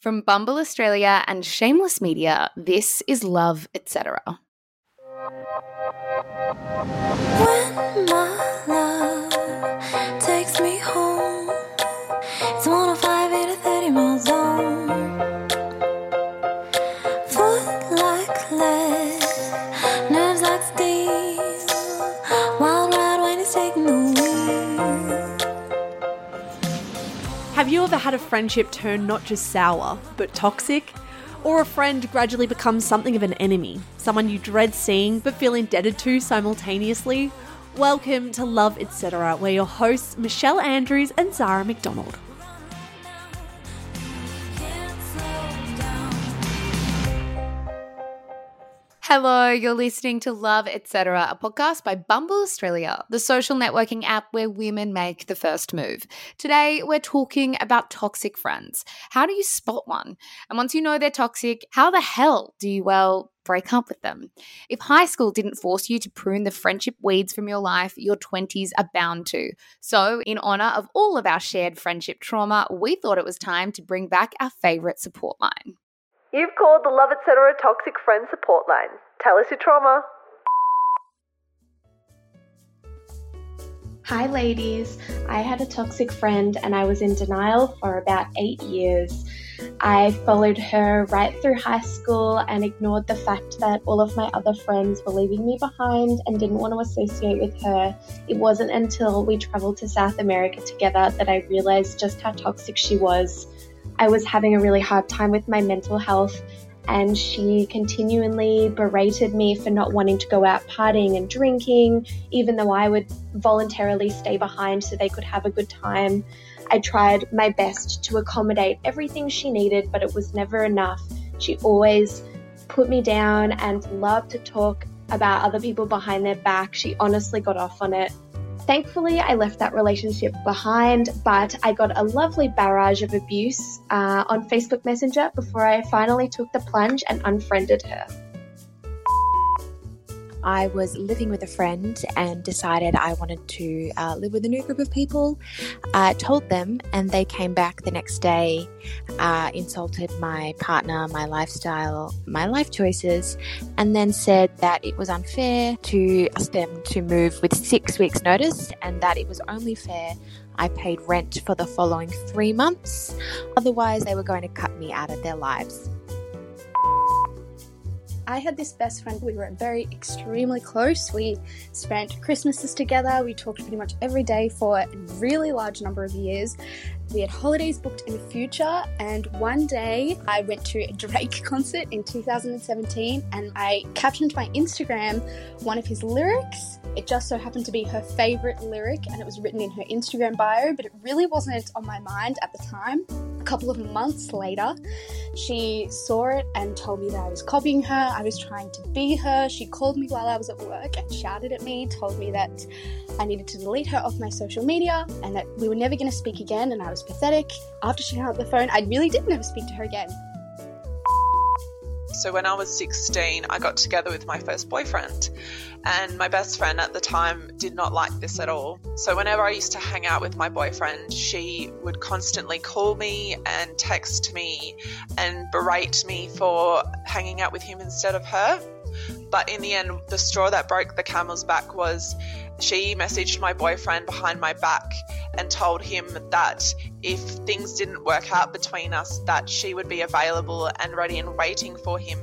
From Bumble Australia and Shameless Media, this is Love, etc. When my love you ever had a friendship turn not just sour, but toxic? Or a friend gradually becomes something of an enemy, someone you dread seeing but feel indebted to simultaneously? Welcome to Love Etc., where your hosts Michelle Andrews and Zara McDonald. Hello, you're listening to Love, etc., a podcast by Bumble Australia, the social networking app where women make the first move. Today, we're talking about toxic friends. How do you spot one? And once you know they're toxic, how the hell do you, well, break up with them? If high school didn't force you to prune the friendship weeds from your life, your 20s are bound to. So, in honor of all of our shared friendship trauma, we thought it was time to bring back our favorite support line. You've called the Love Etc. Toxic Friend Support Line. Tell us your trauma. Hi, ladies. I had a toxic friend and I was in denial for about eight years. I followed her right through high school and ignored the fact that all of my other friends were leaving me behind and didn't want to associate with her. It wasn't until we traveled to South America together that I realized just how toxic she was. I was having a really hard time with my mental health and she continually berated me for not wanting to go out partying and drinking, even though I would voluntarily stay behind so they could have a good time. I tried my best to accommodate everything she needed, but it was never enough. She always put me down and loved to talk about other people behind their back. She honestly got off on it. Thankfully, I left that relationship behind, but I got a lovely barrage of abuse uh, on Facebook Messenger before I finally took the plunge and unfriended her. I was living with a friend and decided I wanted to uh, live with a new group of people. I told them, and they came back the next day, uh, insulted my partner, my lifestyle, my life choices, and then said that it was unfair to ask them to move with six weeks' notice and that it was only fair I paid rent for the following three months. Otherwise, they were going to cut me out of their lives. I had this best friend. We were very extremely close. We spent Christmases together. We talked pretty much every day for a really large number of years. We had holidays booked in the future, and one day I went to a Drake concert in 2017 and I captioned my Instagram one of his lyrics. It just so happened to be her favorite lyric, and it was written in her Instagram bio, but it really wasn't on my mind at the time. A couple of months later, she saw it and told me that I was copying her. I was trying to be her. She called me while I was at work and shouted at me, told me that I needed to delete her off my social media and that we were never going to speak again. And I was pathetic. After she hung up the phone, I really did never speak to her again. So when I was 16, I got together with my first boyfriend. And my best friend at the time did not like this at all. So whenever I used to hang out with my boyfriend, she would constantly call me and text me and berate me for hanging out with him instead of her. But in the end, the straw that broke the camel's back was she messaged my boyfriend behind my back and told him that if things didn't work out between us that she would be available and ready and waiting for him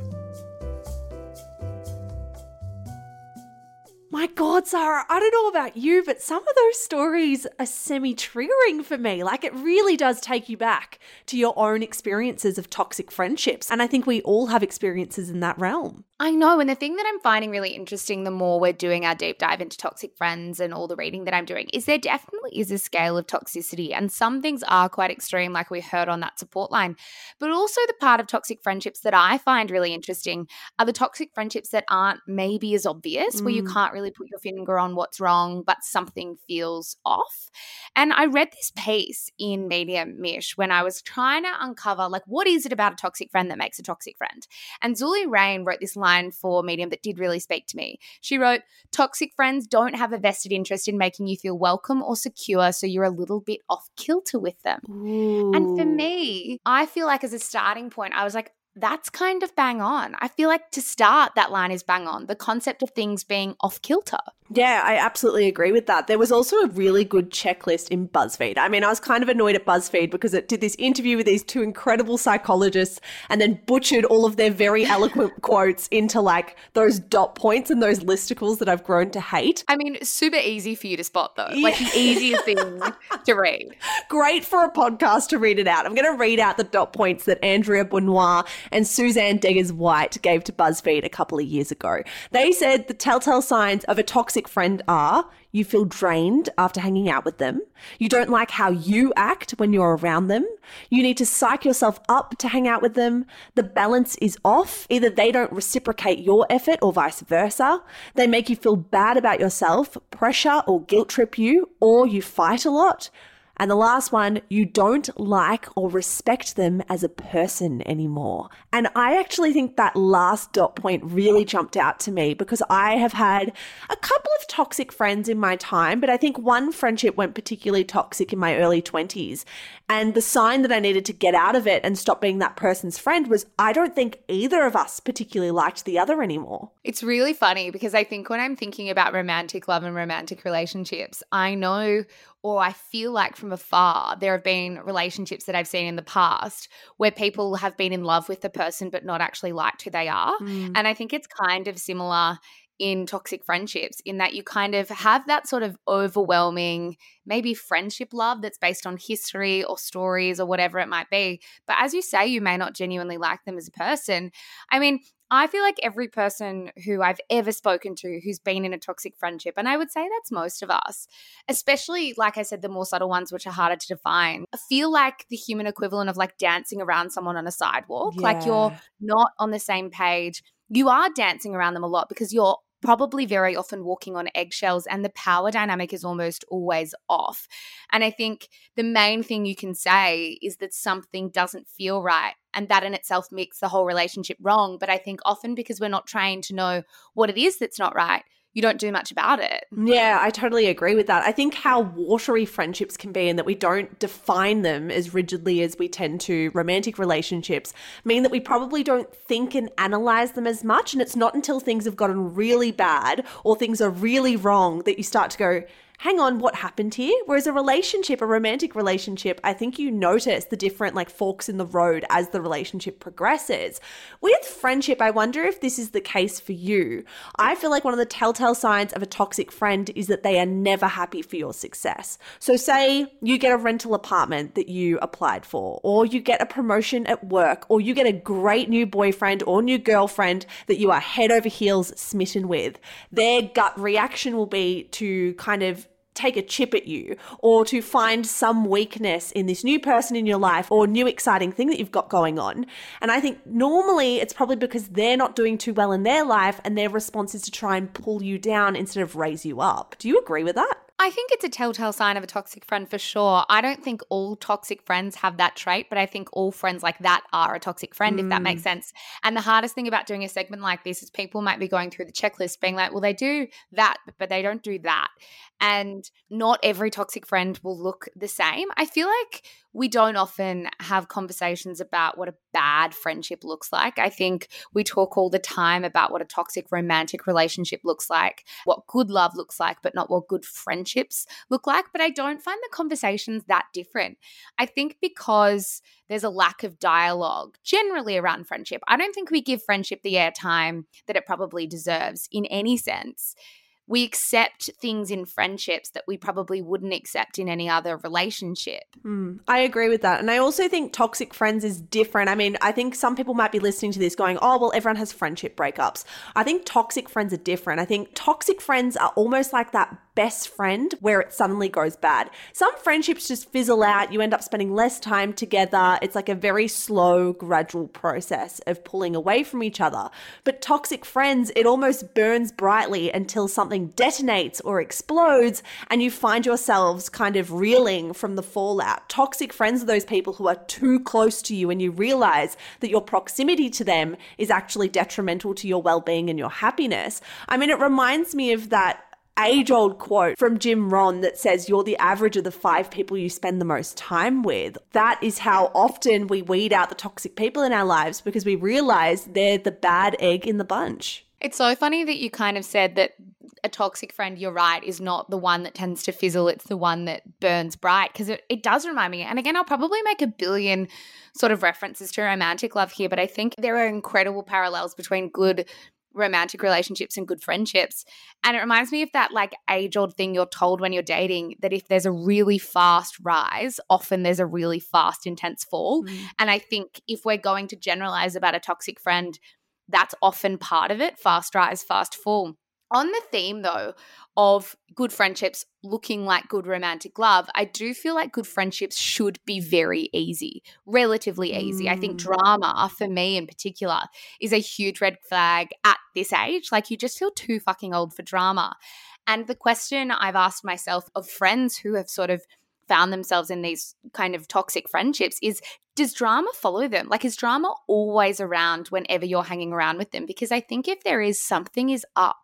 My God, Zara, I don't know about you, but some of those stories are semi triggering for me. Like, it really does take you back to your own experiences of toxic friendships. And I think we all have experiences in that realm. I know. And the thing that I'm finding really interesting the more we're doing our deep dive into toxic friends and all the reading that I'm doing is there definitely is a scale of toxicity. And some things are quite extreme, like we heard on that support line. But also, the part of toxic friendships that I find really interesting are the toxic friendships that aren't maybe as obvious, where you Mm. can't really really put your finger on what's wrong, but something feels off. And I read this piece in Medium Mish when I was trying to uncover, like, what is it about a toxic friend that makes a toxic friend? And Zulie Rane wrote this line for Medium that did really speak to me. She wrote, Toxic friends don't have a vested interest in making you feel welcome or secure, so you're a little bit off kilter with them. Ooh. And for me, I feel like as a starting point, I was like, that's kind of bang on. I feel like to start, that line is bang on. The concept of things being off kilter. Yeah, I absolutely agree with that. There was also a really good checklist in BuzzFeed. I mean, I was kind of annoyed at BuzzFeed because it did this interview with these two incredible psychologists and then butchered all of their very eloquent quotes into like those dot points and those listicles that I've grown to hate. I mean, super easy for you to spot though. Like the easiest thing to read. Great for a podcast to read it out. I'm going to read out the dot points that Andrea Bonior and Suzanne Degges-White gave to BuzzFeed a couple of years ago. They said the telltale signs of a toxic friend are you feel drained after hanging out with them, you don't like how you act when you're around them, you need to psych yourself up to hang out with them, the balance is off, either they don't reciprocate your effort or vice versa, they make you feel bad about yourself, pressure or guilt trip you, or you fight a lot. And the last one, you don't like or respect them as a person anymore. And I actually think that last dot point really jumped out to me because I have had a couple of toxic friends in my time, but I think one friendship went particularly toxic in my early 20s. And the sign that I needed to get out of it and stop being that person's friend was I don't think either of us particularly liked the other anymore. It's really funny because I think when I'm thinking about romantic love and romantic relationships, I know or I feel like from afar, there have been relationships that I've seen in the past where people have been in love with the person but not actually liked who they are. Mm. And I think it's kind of similar in toxic friendships in that you kind of have that sort of overwhelming maybe friendship love that's based on history or stories or whatever it might be but as you say you may not genuinely like them as a person i mean I feel like every person who I've ever spoken to who's been in a toxic friendship, and I would say that's most of us, especially, like I said, the more subtle ones, which are harder to define, feel like the human equivalent of like dancing around someone on a sidewalk. Like you're not on the same page. You are dancing around them a lot because you're probably very often walking on eggshells and the power dynamic is almost always off. And I think the main thing you can say is that something doesn't feel right. And that in itself makes the whole relationship wrong. But I think often because we're not trained to know what it is that's not right, you don't do much about it. Yeah, I totally agree with that. I think how watery friendships can be and that we don't define them as rigidly as we tend to romantic relationships mean that we probably don't think and analyze them as much. And it's not until things have gotten really bad or things are really wrong that you start to go, hang on, what happened here? Whereas a relationship, a romantic relationship, I think you notice the different like forks in the road as the relationship progresses. With friendship, I wonder if this is the case for you. I feel like one of the telltale signs of a toxic friend is that they are never happy for your success. So, say you get a rental apartment that you applied for, or you get a promotion at work, or you get a great new boyfriend or new girlfriend that you are head over heels smitten with. Their gut reaction will be to kind of take a chip at you or to find some weakness in this new person in your life or new exciting thing that you've got going on. And I think normally it's probably because they're not doing too well in their life and their response is to try and pull you down instead of raise you up. Do you agree with that? I think it's a telltale sign of a toxic friend for sure. I don't think all toxic friends have that trait, but I think all friends like that are a toxic friend, if that makes hmm. sense. And the hardest thing about doing a segment like this is people might be going through the checklist being like, well, they do that, but they don't do that. And not every toxic friend will look the same. I feel like we don't often have conversations about what a bad friendship looks like. I think we talk all the time about what a toxic romantic relationship looks like, what good love looks like, but not what good friendships look like. But I don't find the conversations that different. I think because there's a lack of dialogue generally around friendship. I don't think we give friendship the airtime that it probably deserves in any sense we accept things in friendships that we probably wouldn't accept in any other relationship. Mm, I agree with that. And I also think toxic friends is different. I mean, I think some people might be listening to this going, oh, well, everyone has friendship breakups. I think toxic friends are different. I think toxic friends are almost like that best friend where it suddenly goes bad. Some friendships just fizzle out. You end up spending less time together. It's like a very slow, gradual process of pulling away from each other. But toxic friends, it almost burns brightly until something detonates or explodes and you find yourselves kind of reeling from the fallout. Toxic friends are those people who are too close to you and you realize that your proximity to them is actually detrimental to your well being and your happiness. I mean, it reminds me of that age old quote from Jim Rohn that says, You're the average of the five people you spend the most time with. That is how often we weed out the toxic people in our lives because we realize they're the bad egg in the bunch. It's so funny that you kind of said that a toxic friend, you're right, is not the one that tends to fizzle. It's the one that burns bright because it, it does remind me. And again, I'll probably make a billion sort of references to romantic love here, but I think there are incredible parallels between good romantic relationships and good friendships. And it reminds me of that like age old thing you're told when you're dating that if there's a really fast rise, often there's a really fast, intense fall. Mm. And I think if we're going to generalize about a toxic friend, that's often part of it fast rise, fast fall. On the theme, though, of good friendships looking like good romantic love, I do feel like good friendships should be very easy, relatively easy. Mm. I think mm. drama, for me in particular, is a huge red flag at this age. Like, you just feel too fucking old for drama. And the question I've asked myself of friends who have sort of found themselves in these kind of toxic friendships is does drama follow them? Like, is drama always around whenever you're hanging around with them? Because I think if there is, something is up.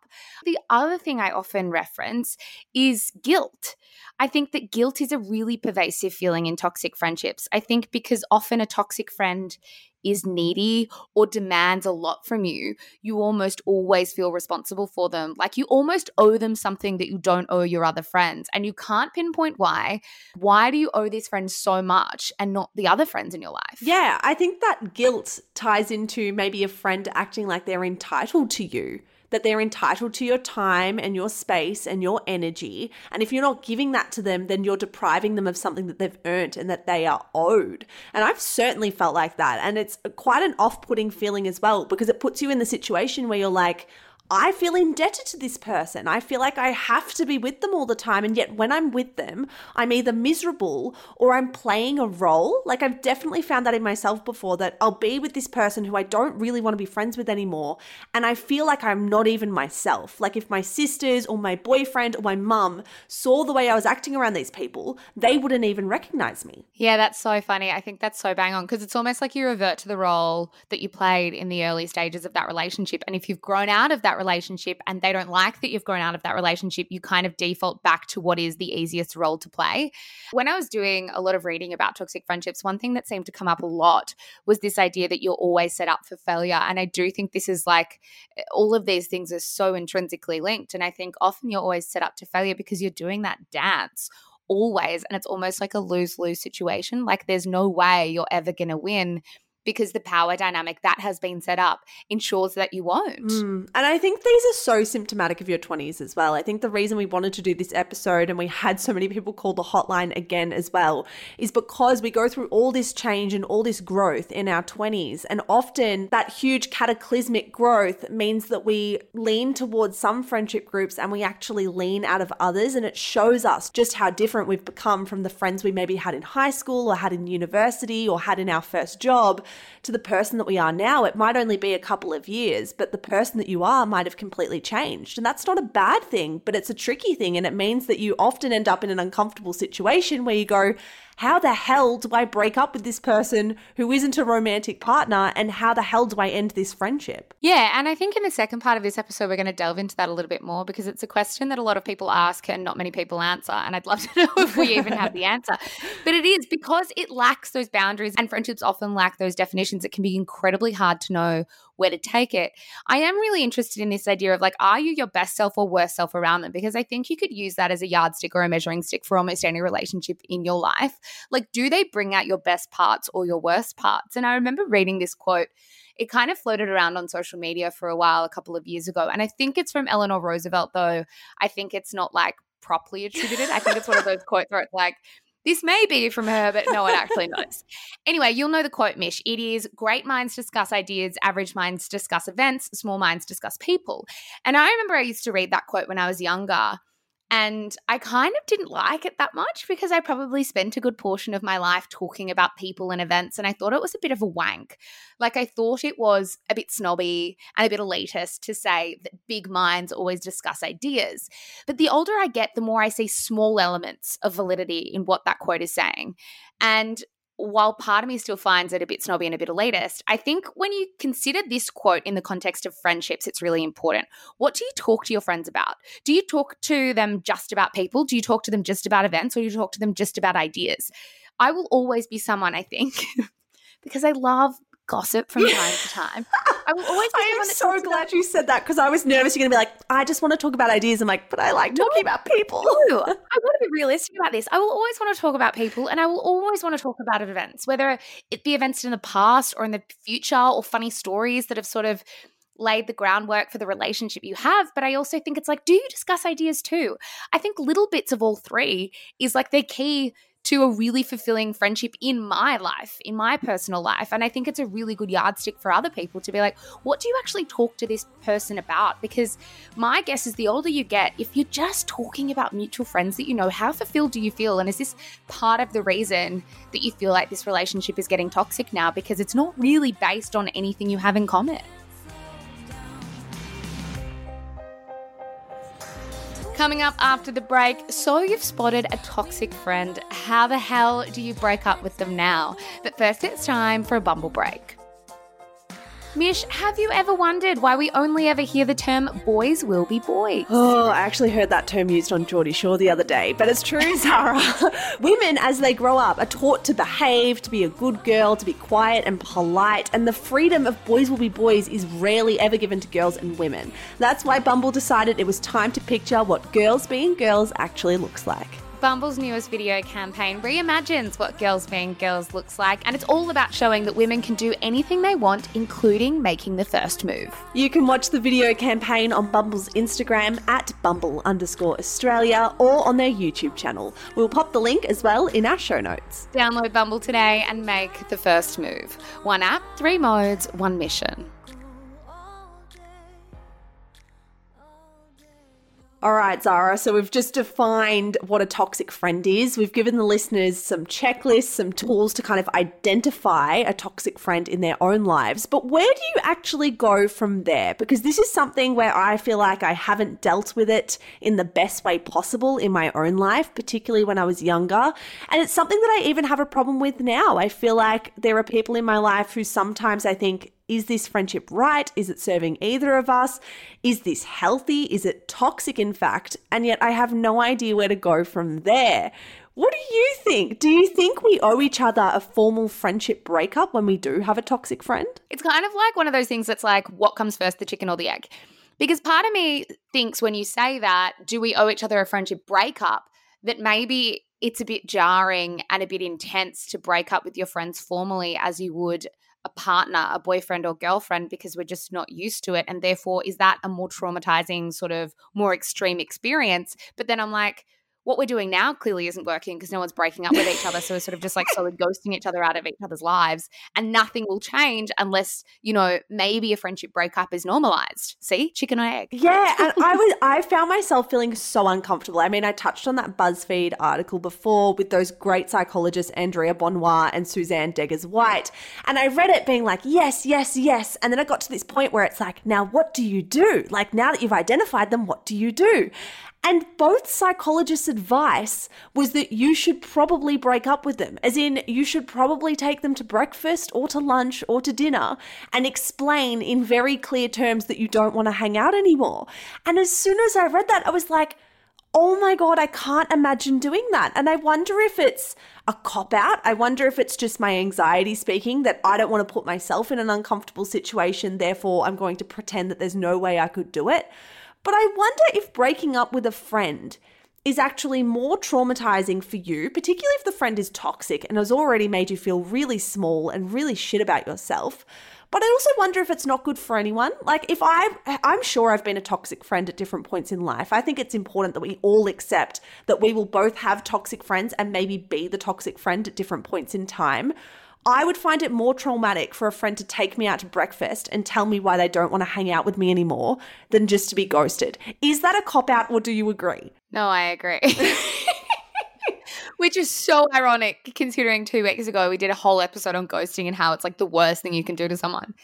The other thing I often reference is guilt. I think that guilt is a really pervasive feeling in toxic friendships. I think because often a toxic friend is needy or demands a lot from you, you almost always feel responsible for them. Like you almost owe them something that you don't owe your other friends. And you can't pinpoint why. Why do you owe these friends so much and not the other friends in your life? Yeah, I think that guilt ties into maybe a friend acting like they're entitled to you that they're entitled to your time and your space and your energy. And if you're not giving that to them, then you're depriving them of something that they've earned and that they are owed. And I've certainly felt like that. And it's quite an off putting feeling as well because it puts you in the situation where you're like, I feel indebted to this person. I feel like I have to be with them all the time. And yet, when I'm with them, I'm either miserable or I'm playing a role. Like, I've definitely found that in myself before that I'll be with this person who I don't really want to be friends with anymore. And I feel like I'm not even myself. Like, if my sisters or my boyfriend or my mum saw the way I was acting around these people, they wouldn't even recognize me. Yeah, that's so funny. I think that's so bang on because it's almost like you revert to the role that you played in the early stages of that relationship. And if you've grown out of that, that relationship and they don't like that you've grown out of that relationship, you kind of default back to what is the easiest role to play. When I was doing a lot of reading about toxic friendships, one thing that seemed to come up a lot was this idea that you're always set up for failure. And I do think this is like all of these things are so intrinsically linked. And I think often you're always set up to failure because you're doing that dance always and it's almost like a lose-lose situation like there's no way you're ever going to win because the power dynamic that has been set up ensures that you won't. Mm. And I think these are so symptomatic of your 20s as well. I think the reason we wanted to do this episode and we had so many people call the hotline again as well is because we go through all this change and all this growth in our 20s. And often that huge cataclysmic growth means that we lean towards some friendship groups and we actually lean out of others. And it shows us just how different we've become from the friends we maybe had in high school or had in university or had in our first job to the person that we are now, it might only be a couple of years, but the person that you are might have completely changed. And that's not a bad thing, but it's a tricky thing. And it means that you often end up in an uncomfortable situation where you go, how the hell do I break up with this person who isn't a romantic partner? And how the hell do I end this friendship? Yeah. And I think in the second part of this episode, we're going to delve into that a little bit more because it's a question that a lot of people ask and not many people answer. And I'd love to know if we even have the answer. But it is because it lacks those boundaries and friendships often lack those definitions. It can be incredibly hard to know where to take it. I am really interested in this idea of like, are you your best self or worst self around them? Because I think you could use that as a yardstick or a measuring stick for almost any relationship in your life. Like, do they bring out your best parts or your worst parts? And I remember reading this quote. It kind of floated around on social media for a while, a couple of years ago. And I think it's from Eleanor Roosevelt, though. I think it's not like properly attributed. I think it's one of those quotes where it's like, this may be from her, but no one actually knows. Anyway, you'll know the quote, Mish. It is great minds discuss ideas, average minds discuss events, small minds discuss people. And I remember I used to read that quote when I was younger. And I kind of didn't like it that much because I probably spent a good portion of my life talking about people and events. And I thought it was a bit of a wank. Like, I thought it was a bit snobby and a bit elitist to say that big minds always discuss ideas. But the older I get, the more I see small elements of validity in what that quote is saying. And while part of me still finds it a bit snobby and a bit elitist, I think when you consider this quote in the context of friendships, it's really important. What do you talk to your friends about? Do you talk to them just about people? Do you talk to them just about events? Or do you talk to them just about ideas? I will always be someone, I think, because I love gossip from time to time. I will always be I am so glad about you said that because I was nervous you're going to be like, I just want to talk about ideas. I'm like, but I like talking about people. No, I want to be realistic about this. I will always want to talk about people and I will always want to talk about events, whether it be events in the past or in the future or funny stories that have sort of laid the groundwork for the relationship you have. But I also think it's like, do you discuss ideas too? I think little bits of all three is like the key to a really fulfilling friendship in my life, in my personal life. And I think it's a really good yardstick for other people to be like, what do you actually talk to this person about? Because my guess is the older you get, if you're just talking about mutual friends that you know, how fulfilled do you feel? And is this part of the reason that you feel like this relationship is getting toxic now? Because it's not really based on anything you have in common. Coming up after the break, so you've spotted a toxic friend. How the hell do you break up with them now? But first, it's time for a bumble break. Mish, have you ever wondered why we only ever hear the term boys will be boys? Oh, I actually heard that term used on Geordie Shore the other day, but it's true, Zara. Women, as they grow up, are taught to behave, to be a good girl, to be quiet and polite, and the freedom of boys will be boys is rarely ever given to girls and women. That's why Bumble decided it was time to picture what girls being girls actually looks like. Bumble's newest video campaign reimagines what girls being girls looks like, and it's all about showing that women can do anything they want, including making the first move. You can watch the video campaign on Bumble's Instagram at Bumble underscore Australia or on their YouTube channel. We'll pop the link as well in our show notes. Download Bumble today and make the first move. One app, three modes, one mission. All right, Zara. So we've just defined what a toxic friend is. We've given the listeners some checklists, some tools to kind of identify a toxic friend in their own lives. But where do you actually go from there? Because this is something where I feel like I haven't dealt with it in the best way possible in my own life, particularly when I was younger. And it's something that I even have a problem with now. I feel like there are people in my life who sometimes I think is this friendship right? Is it serving either of us? Is this healthy? Is it toxic, in fact? And yet I have no idea where to go from there. What do you think? Do you think we owe each other a formal friendship breakup when we do have a toxic friend? It's kind of like one of those things that's like, what comes first, the chicken or the egg? Because part of me thinks when you say that, do we owe each other a friendship breakup? That maybe it's a bit jarring and a bit intense to break up with your friends formally as you would a partner, a boyfriend or girlfriend, because we're just not used to it. And therefore, is that a more traumatizing, sort of more extreme experience? But then I'm like, what we're doing now clearly isn't working because no one's breaking up with each other. So we're sort of just like slowly ghosting each other out of each other's lives. And nothing will change unless, you know, maybe a friendship breakup is normalized. See, chicken or egg. Yeah, and I was I found myself feeling so uncomfortable. I mean, I touched on that BuzzFeed article before with those great psychologists Andrea Bonior and Suzanne Degges-White, and I read it being like, yes, yes, yes, and then I got to this point where it's like, now what do you do? Like now that you've identified them, what do you do? And both psychologists' advice was that you should probably break up with them, as in, you should probably take them to breakfast or to lunch or to dinner and explain in very clear terms that you don't want to hang out anymore. And as soon as I read that, I was like, oh my God, I can't imagine doing that. And I wonder if it's a cop out. I wonder if it's just my anxiety speaking that I don't want to put myself in an uncomfortable situation, therefore, I'm going to pretend that there's no way I could do it. But I wonder if breaking up with a friend is actually more traumatizing for you, particularly if the friend is toxic and has already made you feel really small and really shit about yourself. But I also wonder if it's not good for anyone. Like if I I'm sure I've been a toxic friend at different points in life. I think it's important that we all accept that we will both have toxic friends and maybe be the toxic friend at different points in time. I would find it more traumatic for a friend to take me out to breakfast and tell me why they don't want to hang out with me anymore than just to be ghosted. Is that a cop out or do you agree? No, I agree. Which is so ironic considering two weeks ago we did a whole episode on ghosting and how it's like the worst thing you can do to someone.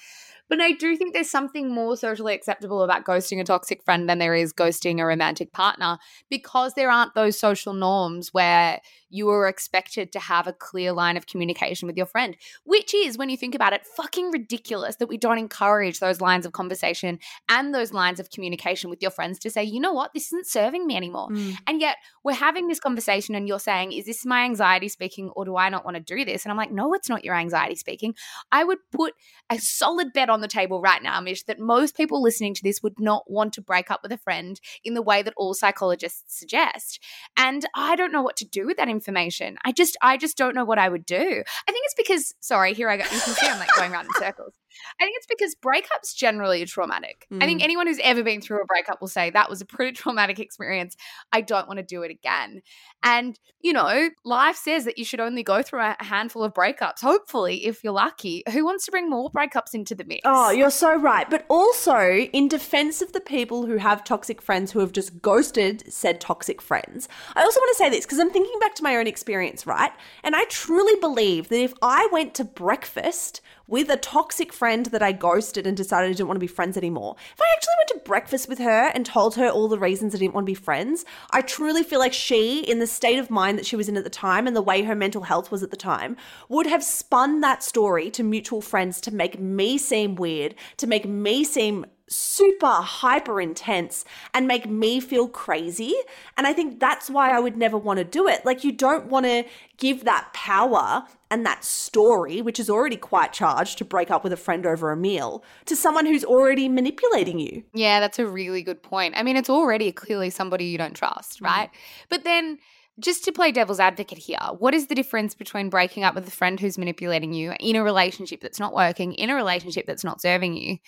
But I do think there's something more socially acceptable about ghosting a toxic friend than there is ghosting a romantic partner because there aren't those social norms where you are expected to have a clear line of communication with your friend, which is, when you think about it, fucking ridiculous that we don't encourage those lines of conversation and those lines of communication with your friends to say, you know what, this isn't serving me anymore. Mm. And yet we're having this conversation and you're saying, is this my anxiety speaking or do I not want to do this? And I'm like, no, it's not your anxiety speaking. I would put a solid bet on the table right now, Mish, that most people listening to this would not want to break up with a friend in the way that all psychologists suggest. And I don't know what to do with that information. I just I just don't know what I would do. I think it's because sorry, here I go. You can see I'm like going around in circles. I think it's because breakups generally are traumatic. I think Mm. anyone who's ever been through a breakup will say that was a pretty traumatic experience. I don't want to do it again. And, you know, life says that you should only go through a handful of breakups, hopefully, if you're lucky. Who wants to bring more breakups into the mix? Oh, you're so right. But also, in defense of the people who have toxic friends who have just ghosted said toxic friends, I also want to say this because I'm thinking back to my own experience, right? And I truly believe that if I went to breakfast with a toxic friend that I ghosted and decided I didn't want to be friends anymore, if I actually went to breakfast with her and told her all the reasons I didn't want to be friends, I truly feel like she, in the state of mind that she was in at the time and the way her mental health was at the time, would have spun that story to mutual friends to make me seem weird, to make me seem super hyper intense and make me feel crazy. And I think that's why I would never want to do it. Like, you don't want to give that power and that story, which is already quite charged to break up with a friend over a meal, to someone who's already manipulating you. Yeah, that's a really good point. I mean, it's already clearly somebody you don't trust, mm. right? But then, just to play devil's advocate here, what is the difference between breaking up with a friend who's manipulating you in a relationship that's not working, in a relationship that's not serving you,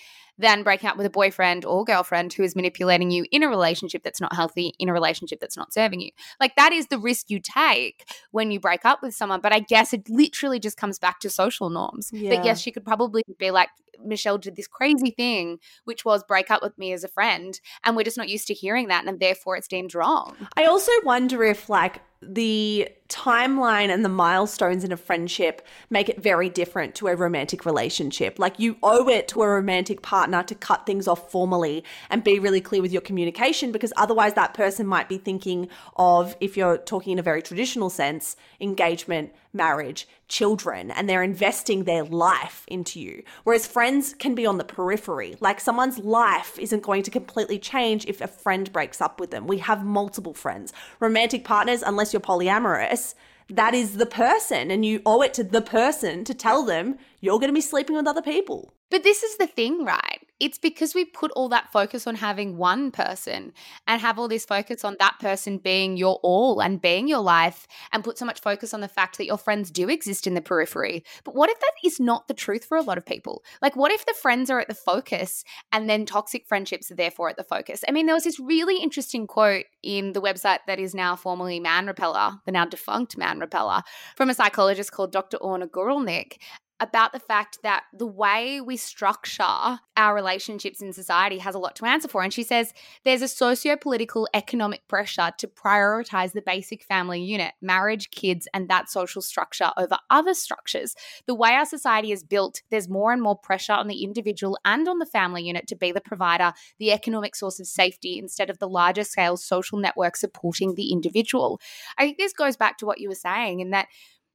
than breaking up with a boyfriend or girlfriend who is manipulating you in a relationship that's not healthy, in a relationship that's not serving you? Like, that is the risk you take when you break up with someone. But I guess it literally just comes back to social norms. Yeah. That yes, she could probably be like, Michelle did this crazy thing, which was break up with me as a friend. And we're just not used to hearing that. And therefore it's deemed wrong. I also wonder if, like, the timeline and the milestones in a friendship make it very different to a romantic relationship. Like, you owe it to a romantic partner to cut things off formally and be really clear with your communication because otherwise, that person might be thinking of, if you're talking in a very traditional sense, engagement, marriage, children, and they're investing their life into you. Whereas friends can be on the periphery. Like someone's life isn't going to completely change if a friend breaks up with them. We have multiple friends. Romantic partners, unless you're polyamorous, that is the person, and you owe it to the person to tell them you're going to be sleeping with other people. But this is the thing, right? It's because we put all that focus on having one person and have all this focus on that person being your all and being your life and put so much focus on the fact that your friends do exist in the periphery. But what if that is not the truth for a lot of people? Like, what if the friends are at the focus and then toxic friendships are therefore at the focus? I mean, there was this really interesting quote in the website that is now formerly Man Repeller, the now defunct Man Repeller, from a psychologist called Dr. Orna Guralnik about the fact that the way we structure our relationships in society has a lot to answer for. And she says there's a socio political economic pressure to prioritize the basic family unit, marriage, kids, and that social structure over other structures. The way our society is built, there's more and more pressure on the individual and on the family unit to be the provider, the economic source of safety, instead of the larger scale social network supporting the individual. I think this goes back to what you were saying in that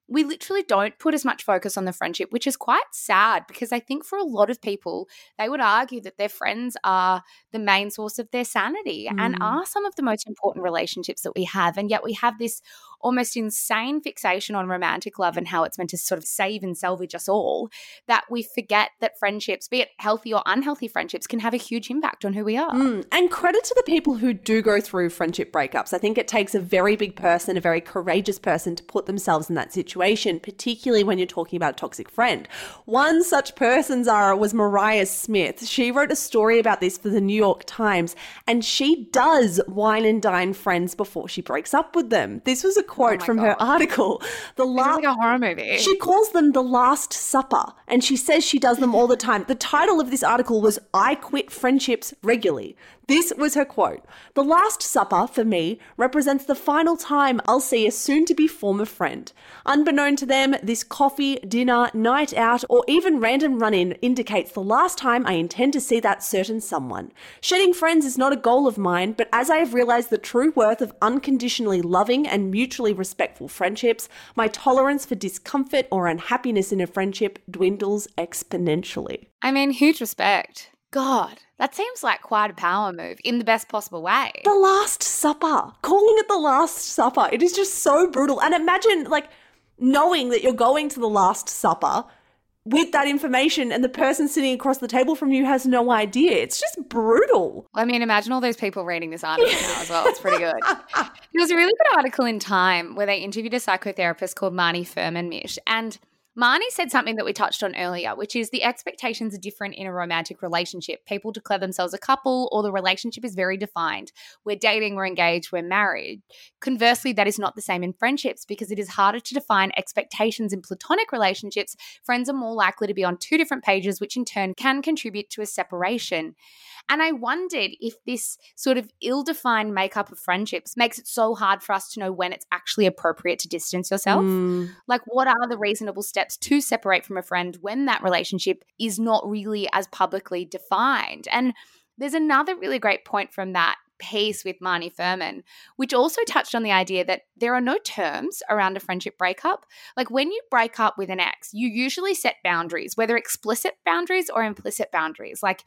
we literally don't put as much focus on the friendship, which is quite sad because I think for a lot of people, they would argue that their friends are the main source of their sanity and Mm. are some of the most important relationships that we have. And yet we have this almost insane fixation on romantic love and how it's meant to sort of save and salvage us all that we forget that friendships, be it healthy or unhealthy friendships, can have a huge impact on who we are. Mm, and credit to the people who do go through friendship breakups. I think it takes a very big person, a very courageous person to put themselves in that situation, particularly when you're talking about a toxic friend. One such person, Zara, was Mariah Smith. She wrote a story about this for the New York Times, and she does wine and dine friends before she breaks up with them. This was a oh quote my from her article. The last like a horror movie. she calls them the Last Supper, and she says she does them all the time. The title of this article was I Quit Friendships Regularly. This was her quote The Last Supper, for me, represents the final time I'll see a soon to be former friend. Unbeknown to them, this coffee, dinner, night out, or even random run in indicates the last time I intend to see that certain someone. Shedding friends is not a goal of mine, but as I have realized the true worth of unconditionally loving and mutually respectful friendships, my tolerance for discomfort or unhappiness in a friendship dwindles exponentially. I mean, huge respect. God, that seems like quite a power move in the best possible way. The Last Supper. Calling it the Last Supper. It is just so brutal. And imagine, like, knowing that you're going to the Last Supper with that information and the person sitting across the table from you has no idea. It's just brutal. I mean, imagine all those people reading this article now as well. It's pretty good. There was a really good article in Time where they interviewed a psychotherapist called Marni Feuerman Mish. And Marni said something that we touched on earlier, which is the expectations are different in a romantic relationship. People declare themselves a couple, or the relationship is very defined. We're dating, we're engaged, we're married. Conversely, that is not the same in friendships because it is harder to define expectations in platonic relationships. Friends are more likely to be on two different pages, which in turn can contribute to a separation. And I wondered if this sort of ill defined makeup of friendships makes it so hard for us to know when it's actually appropriate to distance yourself. Mm. Like, what are the reasonable steps to separate from a friend when that relationship is not really as publicly defined? And there's another really great point from that piece with Marni Feuerman, which also touched on the idea that there are no terms around a friendship breakup. Like when you break up with an ex, you usually set boundaries, whether explicit boundaries or implicit boundaries. Like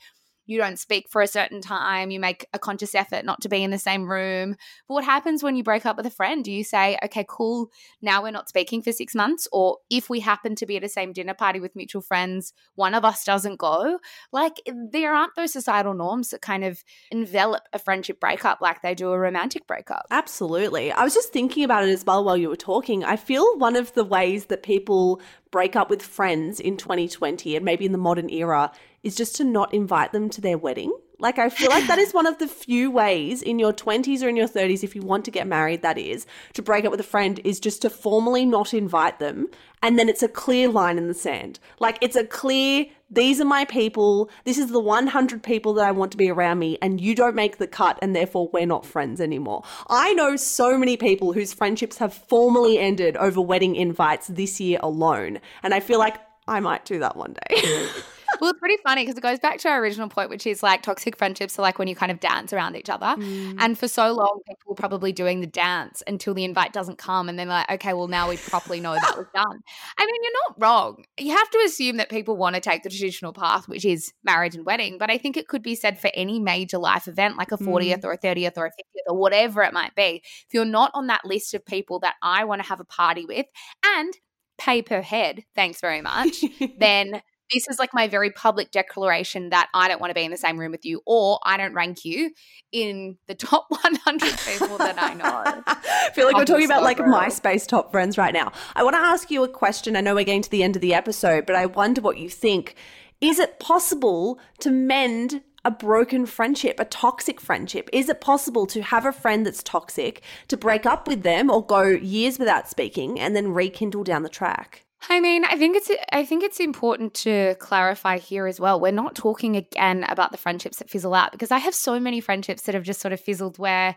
you don't speak for a certain time, you make a conscious effort not to be in the same room. But what happens when you break up with a friend? Do you say, okay, cool, now we're not speaking for six months? Or if we happen to be at the same dinner party with mutual friends, one of us doesn't go? Like, there aren't those societal norms that kind of envelop a friendship breakup like they do a romantic breakup. Absolutely. I was just thinking about it as well while you were talking. I feel one of the ways that people break up with friends in 2020 and maybe in the modern era is just to not invite them to their wedding. Like, I feel like that is one of the few ways in your 20s or in your 30s, if you want to get married, that is, to break up with a friend, is just to formally not invite them. And then it's a clear line in the sand. Like, it's a clear, these are my people. This is the 100 people that I want to be around me. And you don't make the cut, and therefore we're not friends anymore. I know so many people whose friendships have formally ended over wedding invites this year alone. And I feel like I might do that one day. well, it's pretty funny because it goes back to our original point, which is like toxic friendships are like when you kind of dance around each other. Mm. And for so long, people were probably doing the dance until the invite doesn't come. And then, like, okay, well, now we properly know that was done. I mean, you're not wrong. You have to assume that people want to take the traditional path, which is marriage and wedding. But I think it could be said for any major life event, like a 40th mm. or a 30th or a 50th or whatever it might be. If you're not on that list of people that I want to have a party with and pay per head, thanks very much, then this is like my very public declaration that I don't want to be in the same room with you or I don't rank you in the top 100 people that I know. I feel like we're talking about like. MySpace top friends right now. I want to ask you a question. I know we're getting to the end of the episode, but I wonder what you think. Is it possible to mend a broken friendship, a toxic friendship? Is it possible to have a friend that's toxic, to break up with them or go years without speaking and then rekindle down the track? I mean, I think it's I think it's important to clarify here as well. We're not talking again about the friendships that fizzle out because I have so many friendships that have just sort of fizzled where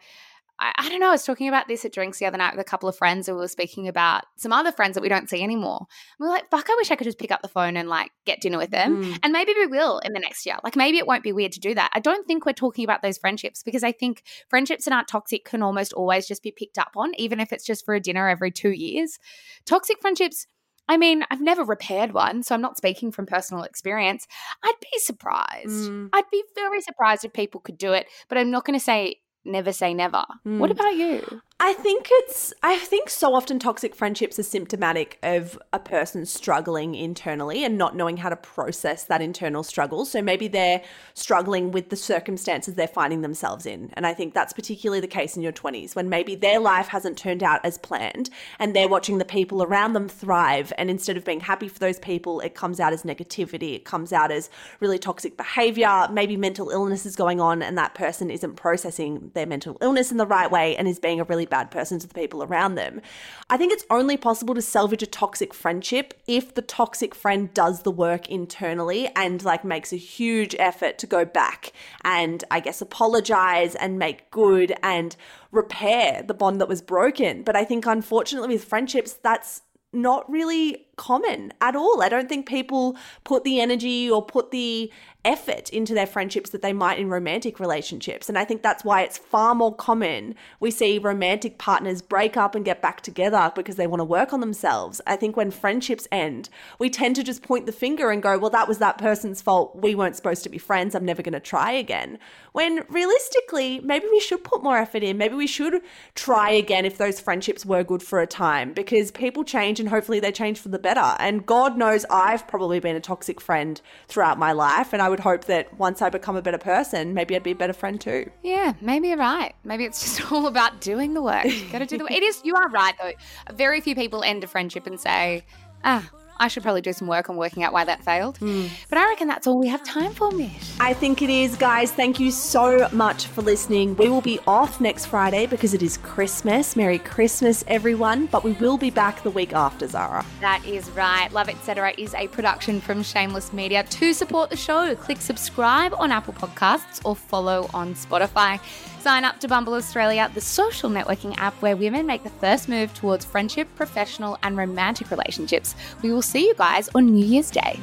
I, I don't know. I was talking about this at drinks the other night with a couple of friends, and we were speaking about some other friends that we don't see anymore. we are like, "Fuck! I wish I could just pick up the phone and like get dinner with them." Mm. And maybe we will in the next year. Like maybe it won't be weird to do that. I don't think we're talking about those friendships because I think friendships that aren't toxic can almost always just be picked up on, even if it's just for a dinner every two years. Toxic friendships. I mean, I've never repaired one, so I'm not speaking from personal experience. I'd be surprised. Mm. I'd be very surprised if people could do it, but I'm not going to say never say never. What Mm. about you? I think it's, I think so often toxic friendships are symptomatic of a person struggling internally and not knowing how to process that internal struggle. So maybe they're struggling with the circumstances they're finding themselves in. And I think that's particularly the case in your 20s when maybe their life hasn't turned out as planned and they're watching the people around them thrive. And instead of being happy for those people, it comes out as negativity. It comes out as really toxic behavior. Maybe mental illness is going on and that person isn't processing their mental illness in the right way and is being a really bad person to the people around them. I think it's only possible to salvage a toxic friendship if the toxic friend does the work internally and like makes a huge effort to go back and I guess apologize and make good and repair the bond that was broken. But I think unfortunately with friendships, that's not really common at all. I don't think people put the energy or put the effort into their friendships that they might in romantic relationships. And I think that's why it's far more common we see romantic partners break up and get back together because they want to work on themselves. I think when friendships end, we tend to just point the finger and go, well, that was that person's fault. We weren't supposed to be friends. I'm never going to try again. When realistically, maybe we should put more effort in. Maybe we should try again if those friendships were good for a time because people change and hopefully they change for the better. And God knows I've probably been a toxic friend throughout my life. And I would hope that once I become a better person, maybe I'd be a better friend too. Yeah, maybe you're right. Maybe it's just all about doing the work. Got to do the work. It is, you are right though. Very few people end a friendship and say, ah, I should probably do some work on working out why that failed. Hmm. But I reckon that's all we have time for, Mish. I think it is, guys. Thank you so much for listening. We will be off next Friday because it is Christmas. Merry Christmas, everyone. But we will be back the week after, Zara. That is right. Love Etc. is a production from Shameless Media. To support the show, click subscribe on Apple Podcasts or follow on Spotify. Sign up to Bumble Australia, the social networking app where women make the first move towards friendship, professional, and romantic relationships. We will see you guys on New Year's Day.